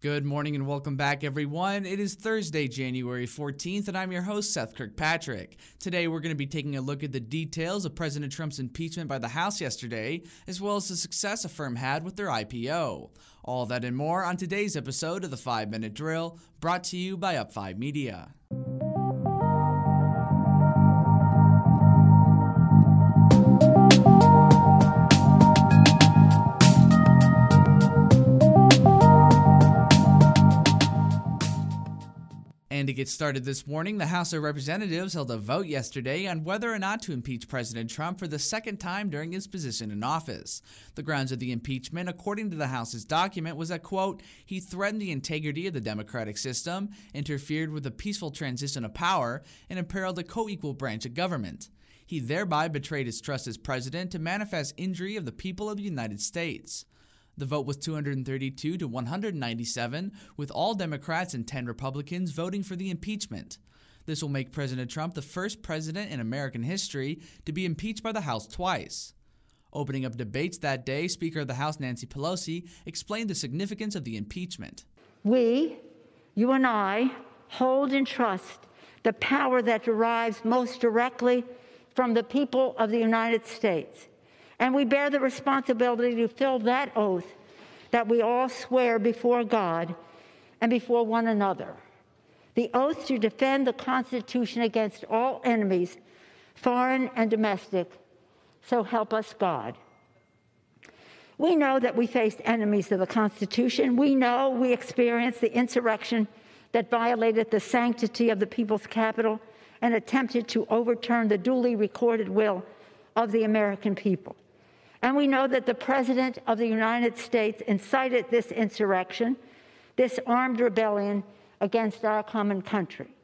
Good morning and welcome back, everyone. It is Thursday, January 14th, and I'm your host, Seth Kirkpatrick. Today, we're going to be taking a look at the details of President Trump's impeachment by the House yesterday, as well as the success Affirm had with their IPO. All that and more on today's episode of the 5 Minute Drill, brought to you by Up5 Media. And to get started this morning, the House of Representatives held a vote yesterday on whether or not to impeach President Trump for the second time during his position in office. The grounds of the impeachment, according to the House's document, was that, quote, he threatened the integrity of the democratic system, interfered with the peaceful transition of power, and imperiled a co equal branch of government. He thereby betrayed his trust as president to manifest injury of the people of the United States. The vote was 232 to 197, with all Democrats and 10 Republicans voting for the impeachment. This will make President Trump the first president in American history to be impeached by the House twice. Opening up debates that day, Speaker of the House Nancy Pelosi explained the significance of the impeachment. We, you and I, hold in trust the power that derives most directly from the people of the United States and we bear the responsibility to fill that oath that we all swear before God and before one another. The oath to defend the Constitution against all enemies, foreign and domestic. So help us God. We know that we faced enemies of the Constitution. We know we experienced the insurrection that violated the sanctity of the people's Capitol and attempted to overturn the duly recorded will of the American people. And we know that the President of the United States incited this insurrection, this armed rebellion against our common country.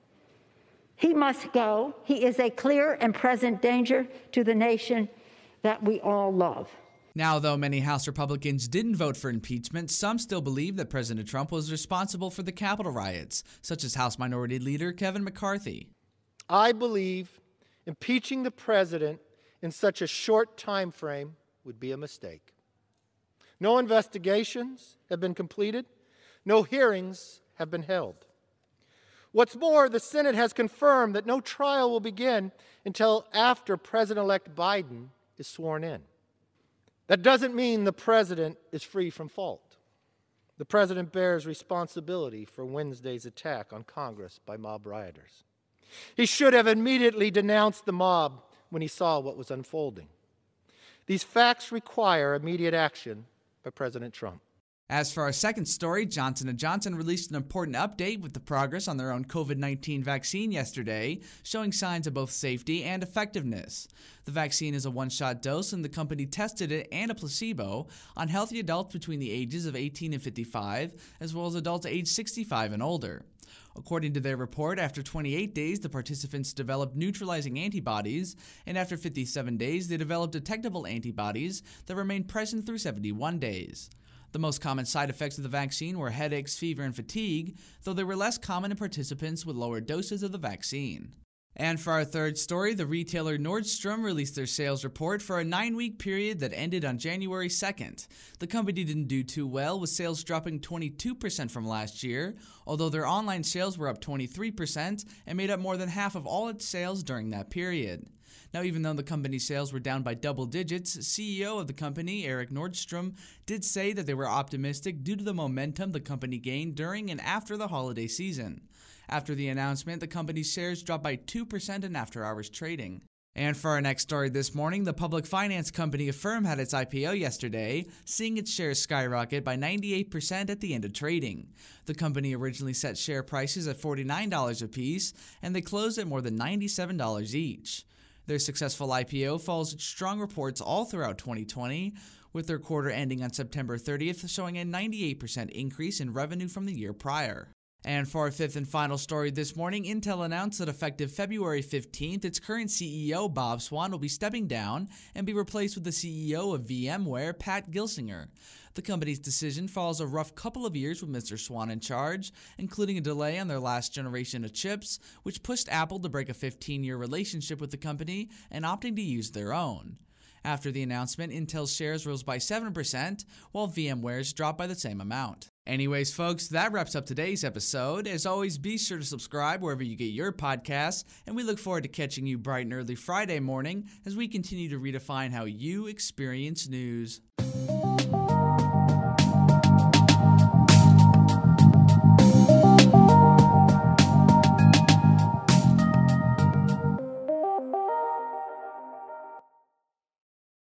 He must go. He is a clear and present danger to the nation that we all love. Now, though many House Republicans didn't vote for impeachment, some still believe that President Trump was responsible for the Capitol riots, such as House Minority Leader Kevin McCarthy. I believe impeaching the president in such a short time frame would be a mistake. No investigations have been completed, no hearings have been held. What's more, the Senate has confirmed that no trial will begin until after President elect Biden is sworn in. That doesn't mean the president is free from fault. The president bears responsibility for Wednesday's attack on Congress by mob rioters. He should have immediately denounced the mob when he saw what was unfolding. These facts require immediate action by President Trump. As for our second story, Johnson & Johnson released an important update with the progress on their own COVID-19 vaccine yesterday, showing signs of both safety and effectiveness. The vaccine is a one-shot dose and the company tested it and a placebo on healthy adults between the ages of 18 and 55, as well as adults aged 65 and older. According to their report, after 28 days, the participants developed neutralizing antibodies, and after 57 days, they developed detectable antibodies that remained present through 71 days. The most common side effects of the vaccine were headaches, fever, and fatigue, though they were less common in participants with lower doses of the vaccine. And for our third story, the retailer Nordstrom released their sales report for a nine week period that ended on January 2nd. The company didn't do too well, with sales dropping 22% from last year, although their online sales were up 23% and made up more than half of all its sales during that period. Now, even though the company's sales were down by double digits, CEO of the company, Eric Nordstrom, did say that they were optimistic due to the momentum the company gained during and after the holiday season. After the announcement, the company's shares dropped by 2% in after hours trading. And for our next story this morning, the public finance company Affirm had its IPO yesterday, seeing its shares skyrocket by 98% at the end of trading. The company originally set share prices at $49 apiece, and they closed at more than $97 each. Their successful IPO follows strong reports all throughout 2020, with their quarter ending on September 30th showing a 98% increase in revenue from the year prior. And for our fifth and final story this morning, Intel announced that effective February 15th, its current CEO, Bob Swan, will be stepping down and be replaced with the CEO of VMware, Pat Gelsinger. The company's decision follows a rough couple of years with Mr. Swan in charge, including a delay on their last generation of chips, which pushed Apple to break a 15 year relationship with the company and opting to use their own. After the announcement, Intel's shares rose by 7%, while VMware's dropped by the same amount. Anyways, folks, that wraps up today's episode. As always, be sure to subscribe wherever you get your podcasts, and we look forward to catching you bright and early Friday morning as we continue to redefine how you experience news.